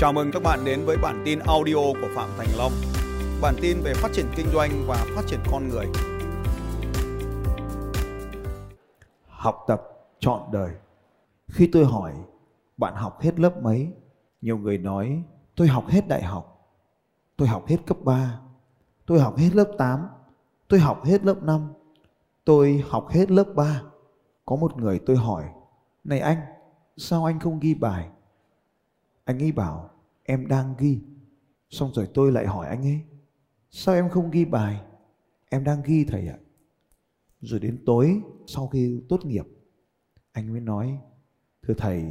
Chào mừng các bạn đến với bản tin audio của Phạm Thành Long. Bản tin về phát triển kinh doanh và phát triển con người. Học tập trọn đời. Khi tôi hỏi bạn học hết lớp mấy, nhiều người nói tôi học hết đại học, tôi học hết cấp 3, tôi học hết lớp 8, tôi học hết lớp 5, tôi học hết lớp 3. Có một người tôi hỏi, này anh, sao anh không ghi bài? Anh ấy bảo em đang ghi. Xong rồi tôi lại hỏi anh ấy, sao em không ghi bài? Em đang ghi thầy ạ. Rồi đến tối sau khi tốt nghiệp, anh mới nói, thưa thầy,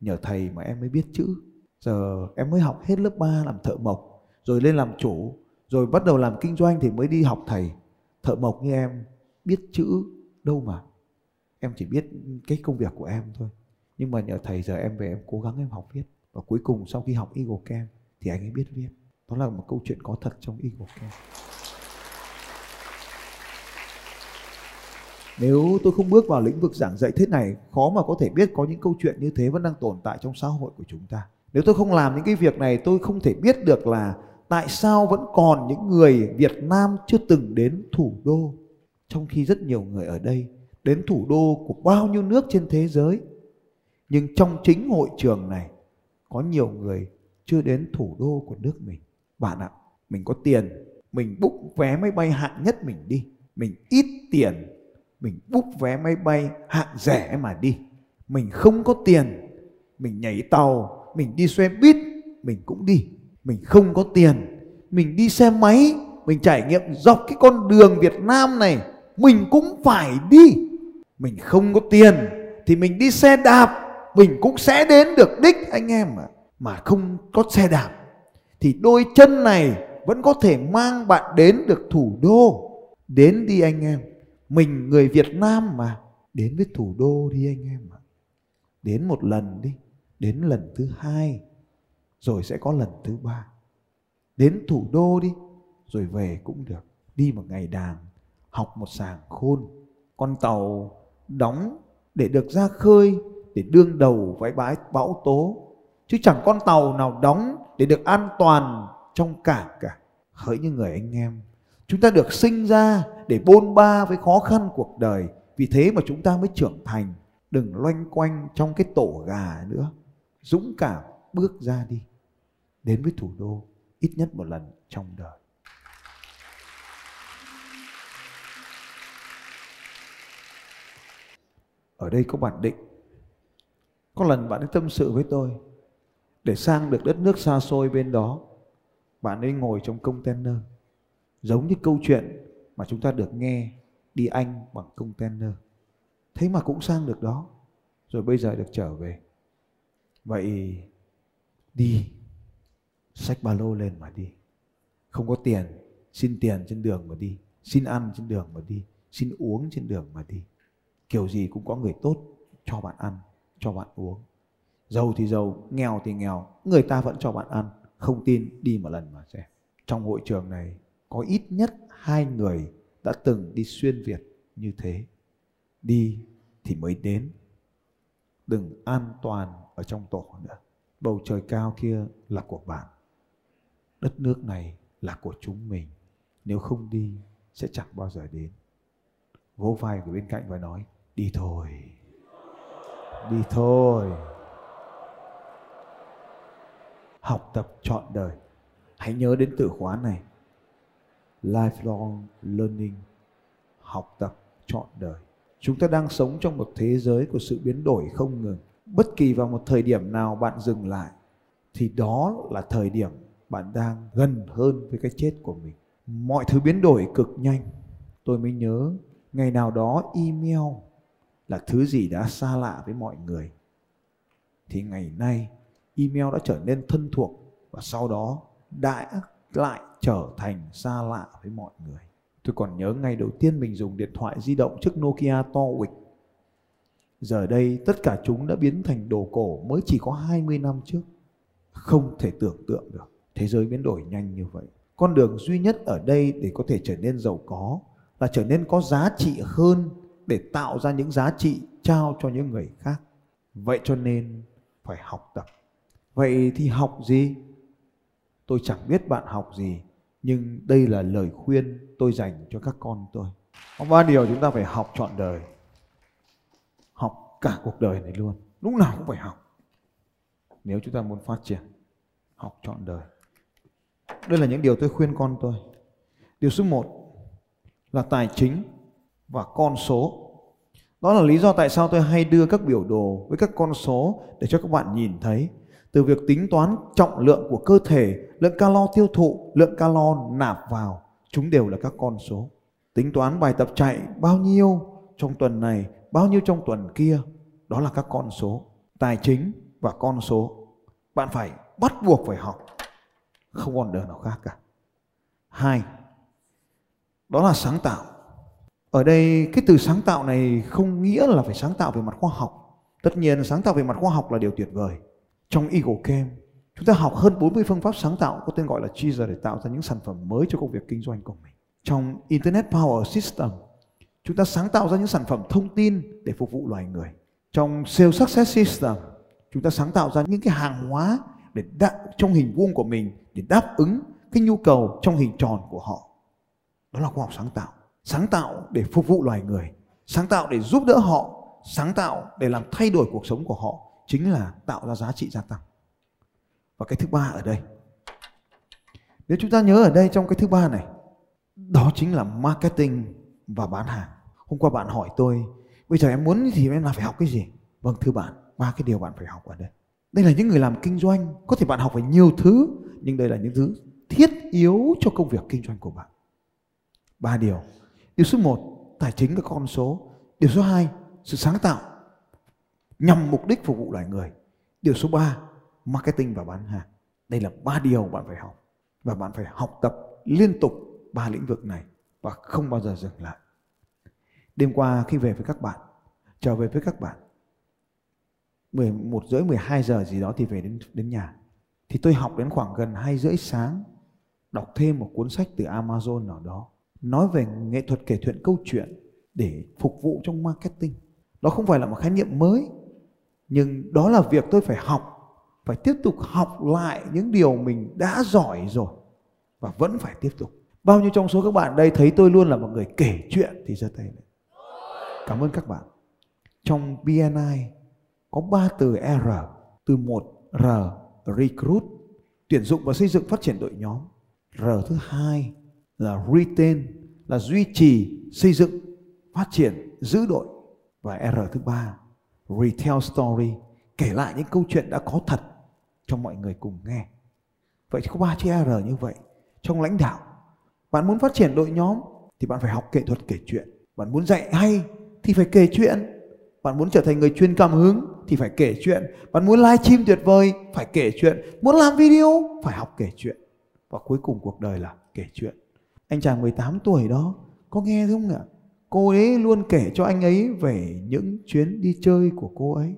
nhờ thầy mà em mới biết chữ. Giờ em mới học hết lớp 3 làm thợ mộc, rồi lên làm chủ, rồi bắt đầu làm kinh doanh thì mới đi học thầy. Thợ mộc như em biết chữ đâu mà. Em chỉ biết cái công việc của em thôi. Nhưng mà nhờ thầy giờ em về em cố gắng em học viết và cuối cùng sau khi học Eagle Camp thì anh ấy biết viết. Đó là một câu chuyện có thật trong Eagle Camp. Nếu tôi không bước vào lĩnh vực giảng dạy thế này, khó mà có thể biết có những câu chuyện như thế vẫn đang tồn tại trong xã hội của chúng ta. Nếu tôi không làm những cái việc này, tôi không thể biết được là tại sao vẫn còn những người Việt Nam chưa từng đến thủ đô trong khi rất nhiều người ở đây đến thủ đô của bao nhiêu nước trên thế giới. Nhưng trong chính hội trường này có nhiều người chưa đến thủ đô của nước mình. Bạn ạ, mình có tiền, mình búc vé máy bay hạng nhất mình đi. Mình ít tiền, mình búc vé máy bay hạng rẻ mà đi. Mình không có tiền, mình nhảy tàu, mình đi xe buýt, mình cũng đi. Mình không có tiền, mình đi xe máy, mình trải nghiệm dọc cái con đường Việt Nam này, mình cũng phải đi. Mình không có tiền thì mình đi xe đạp mình cũng sẽ đến được đích anh em ạ. Mà không có xe đạp thì đôi chân này vẫn có thể mang bạn đến được thủ đô. Đến đi anh em. Mình người Việt Nam mà đến với thủ đô đi anh em ạ. Đến một lần đi, đến lần thứ hai rồi sẽ có lần thứ ba. Đến thủ đô đi rồi về cũng được. Đi một ngày đàng, học một sàng khôn. Con tàu đóng để được ra khơi để đương đầu với bãi bão tố. Chứ chẳng con tàu nào đóng để được an toàn trong cảng cả. Hỡi những người anh em, chúng ta được sinh ra để bôn ba với khó khăn cuộc đời. Vì thế mà chúng ta mới trưởng thành. Đừng loanh quanh trong cái tổ gà nữa. Dũng cảm bước ra đi. Đến với thủ đô, ít nhất một lần trong đời. Ở đây có bản định lần bạn ấy tâm sự với tôi để sang được đất nước xa xôi bên đó, bạn ấy ngồi trong container. Giống như câu chuyện mà chúng ta được nghe đi Anh bằng container. Thế mà cũng sang được đó. Rồi bây giờ được trở về. Vậy đi, xách ba lô lên mà đi. Không có tiền, xin tiền trên đường mà đi. Xin ăn trên đường mà đi. Xin uống trên đường mà đi. Kiểu gì cũng có người tốt cho bạn ăn cho bạn uống. Giàu thì giàu, nghèo thì nghèo, người ta vẫn cho bạn ăn, không tin, đi một lần mà xem. Trong hội trường này, có ít nhất hai người đã từng đi xuyên việt như thế. Đi thì mới đến. Đừng an toàn ở trong tổ nữa. Bầu trời cao kia là của bạn. Đất nước này là của chúng mình. Nếu không đi, sẽ chẳng bao giờ đến. Vỗ vai của bên cạnh và nói, đi thôi đi thôi. Học tập trọn đời. Hãy nhớ đến từ khóa này. Lifelong learning. Học tập trọn đời. Chúng ta đang sống trong một thế giới của sự biến đổi không ngừng. Bất kỳ vào một thời điểm nào bạn dừng lại, thì đó là thời điểm bạn đang gần hơn với cái chết của mình. Mọi thứ biến đổi cực nhanh. Tôi mới nhớ ngày nào đó email là thứ gì đã xa lạ với mọi người thì ngày nay, email đã trở nên thân thuộc và sau đó đã lại trở thành xa lạ với mọi người. Tôi còn nhớ ngày đầu tiên mình dùng điện thoại di động trước Nokia to uịch. Giờ đây, tất cả chúng đã biến thành đồ cổ mới chỉ có 20 năm trước. Không thể tưởng tượng được, thế giới biến đổi nhanh như vậy. Con đường duy nhất ở đây để có thể trở nên giàu có là trở nên có giá trị hơn để tạo ra những giá trị trao cho những người khác. Vậy cho nên phải học tập. Vậy thì học gì? Tôi chẳng biết bạn học gì, nhưng đây là lời khuyên tôi dành cho các con tôi. Có ba điều chúng ta phải học trọn đời. Học cả cuộc đời này luôn. Lúc nào cũng phải học. Nếu chúng ta muốn phát triển, học trọn đời. Đây là những điều tôi khuyên con tôi. Điều số một là tài chính và con số đó là lý do tại sao tôi hay đưa các biểu đồ với các con số để cho các bạn nhìn thấy từ việc tính toán trọng lượng của cơ thể, lượng calo tiêu thụ, lượng calo nạp vào, chúng đều là các con số. Tính toán bài tập chạy bao nhiêu trong tuần này, bao nhiêu trong tuần kia, đó là các con số. Tài chính và con số. Bạn phải bắt buộc phải học. Không còn đường nào khác cả. Hai, đó là sáng tạo. Ở đây cái từ sáng tạo này không nghĩa là phải sáng tạo về mặt khoa học. Tất nhiên sáng tạo về mặt khoa học là điều tuyệt vời trong Eagle Camp chúng ta học hơn 40 phương pháp sáng tạo có tên gọi là Cheezer để tạo ra những sản phẩm mới cho công việc kinh doanh của mình. Trong Internet Power System chúng ta sáng tạo ra những sản phẩm thông tin để phục vụ loài người. Trong Sales Success System chúng ta sáng tạo ra những cái hàng hóa để đáp, trong hình vuông của mình để đáp ứng cái nhu cầu trong hình tròn của họ. Đó là khoa học sáng tạo. Sáng tạo để phục vụ loài người, sáng tạo để giúp đỡ họ, sáng tạo để làm thay đổi cuộc sống của họ chính là tạo ra giá trị gia tăng. Và cái thứ ba ở đây nếu chúng ta nhớ ở đây trong cái thứ ba này đó chính là marketing và bán hàng. Hôm qua bạn hỏi tôi bây giờ em muốn thì em là phải học cái gì? Vâng thưa bạn ba cái điều bạn phải học ở đây. Đây là những người làm kinh doanh có thể bạn học về nhiều thứ nhưng đây là những thứ thiết yếu cho công việc kinh doanh của bạn. Ba điều điều số một tài chính và con số điều số hai sự sáng tạo nhằm mục đích phục vụ loài người. Điều số 3, marketing và bán hàng. Đây là ba điều bạn phải học và bạn phải học tập liên tục ba lĩnh vực này và không bao giờ dừng lại. Đêm qua khi về với các bạn, trở về với các bạn 11 rưỡi 12 giờ gì đó thì về đến đến nhà. Thì tôi học đến khoảng gần 2 rưỡi sáng đọc thêm một cuốn sách từ Amazon nào đó nói về nghệ thuật kể chuyện câu chuyện để phục vụ trong marketing. Đó không phải là một khái niệm mới, nhưng đó là việc tôi phải học, phải tiếp tục học lại những điều mình đã giỏi rồi và vẫn phải tiếp tục. Bao nhiêu trong số các bạn đây thấy tôi luôn là một người kể chuyện thì giơ tay lên. Cảm ơn các bạn. Trong BNI có ba từ R, từ một R, recruit, tuyển dụng và xây dựng phát triển đội nhóm. R thứ hai là retain, là duy trì, xây dựng, phát triển, giữ đội. Và R thứ ba, retell story, kể lại những câu chuyện đã có thật cho mọi người cùng nghe. Vậy thì có ba chữ R như vậy trong lãnh đạo. Bạn muốn phát triển đội nhóm thì bạn phải học nghệ thuật kể chuyện. Bạn muốn dạy hay thì phải kể chuyện. Bạn muốn trở thành người chuyên cảm hứng thì phải kể chuyện. Bạn muốn live stream tuyệt vời, phải kể chuyện. Muốn làm video, phải học kể chuyện. Và cuối cùng cuộc đời là kể chuyện anh chàng 18 tuổi đó, có nghe không ạ? Cô ấy luôn kể cho anh ấy về những chuyến đi chơi của cô ấy.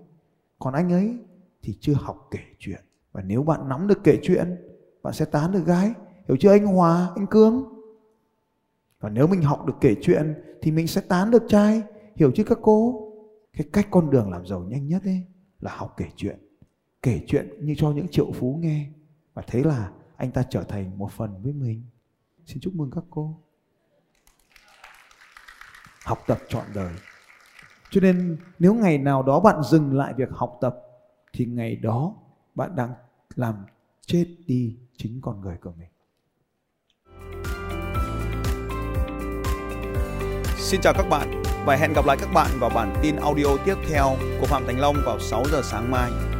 Còn anh ấy thì chưa học kể chuyện. Và nếu bạn nắm được kể chuyện, bạn sẽ tán được gái. Hiểu chưa anh hòa, anh cương? Và nếu mình học được kể chuyện thì mình sẽ tán được trai. Hiểu chứ các cô? Cái cách con đường làm giàu nhanh nhất ấy là học kể chuyện. Kể chuyện như cho những triệu phú nghe. Và thế là anh ta trở thành một phần với mình xin chúc mừng các cô. Học tập trọn đời. Cho nên nếu ngày nào đó bạn dừng lại việc học tập, thì ngày đó bạn đang làm chết đi chính con người của mình. Xin chào các bạn và hẹn gặp lại các bạn vào bản tin audio tiếp theo của Phạm Thành Long vào 6 giờ sáng mai.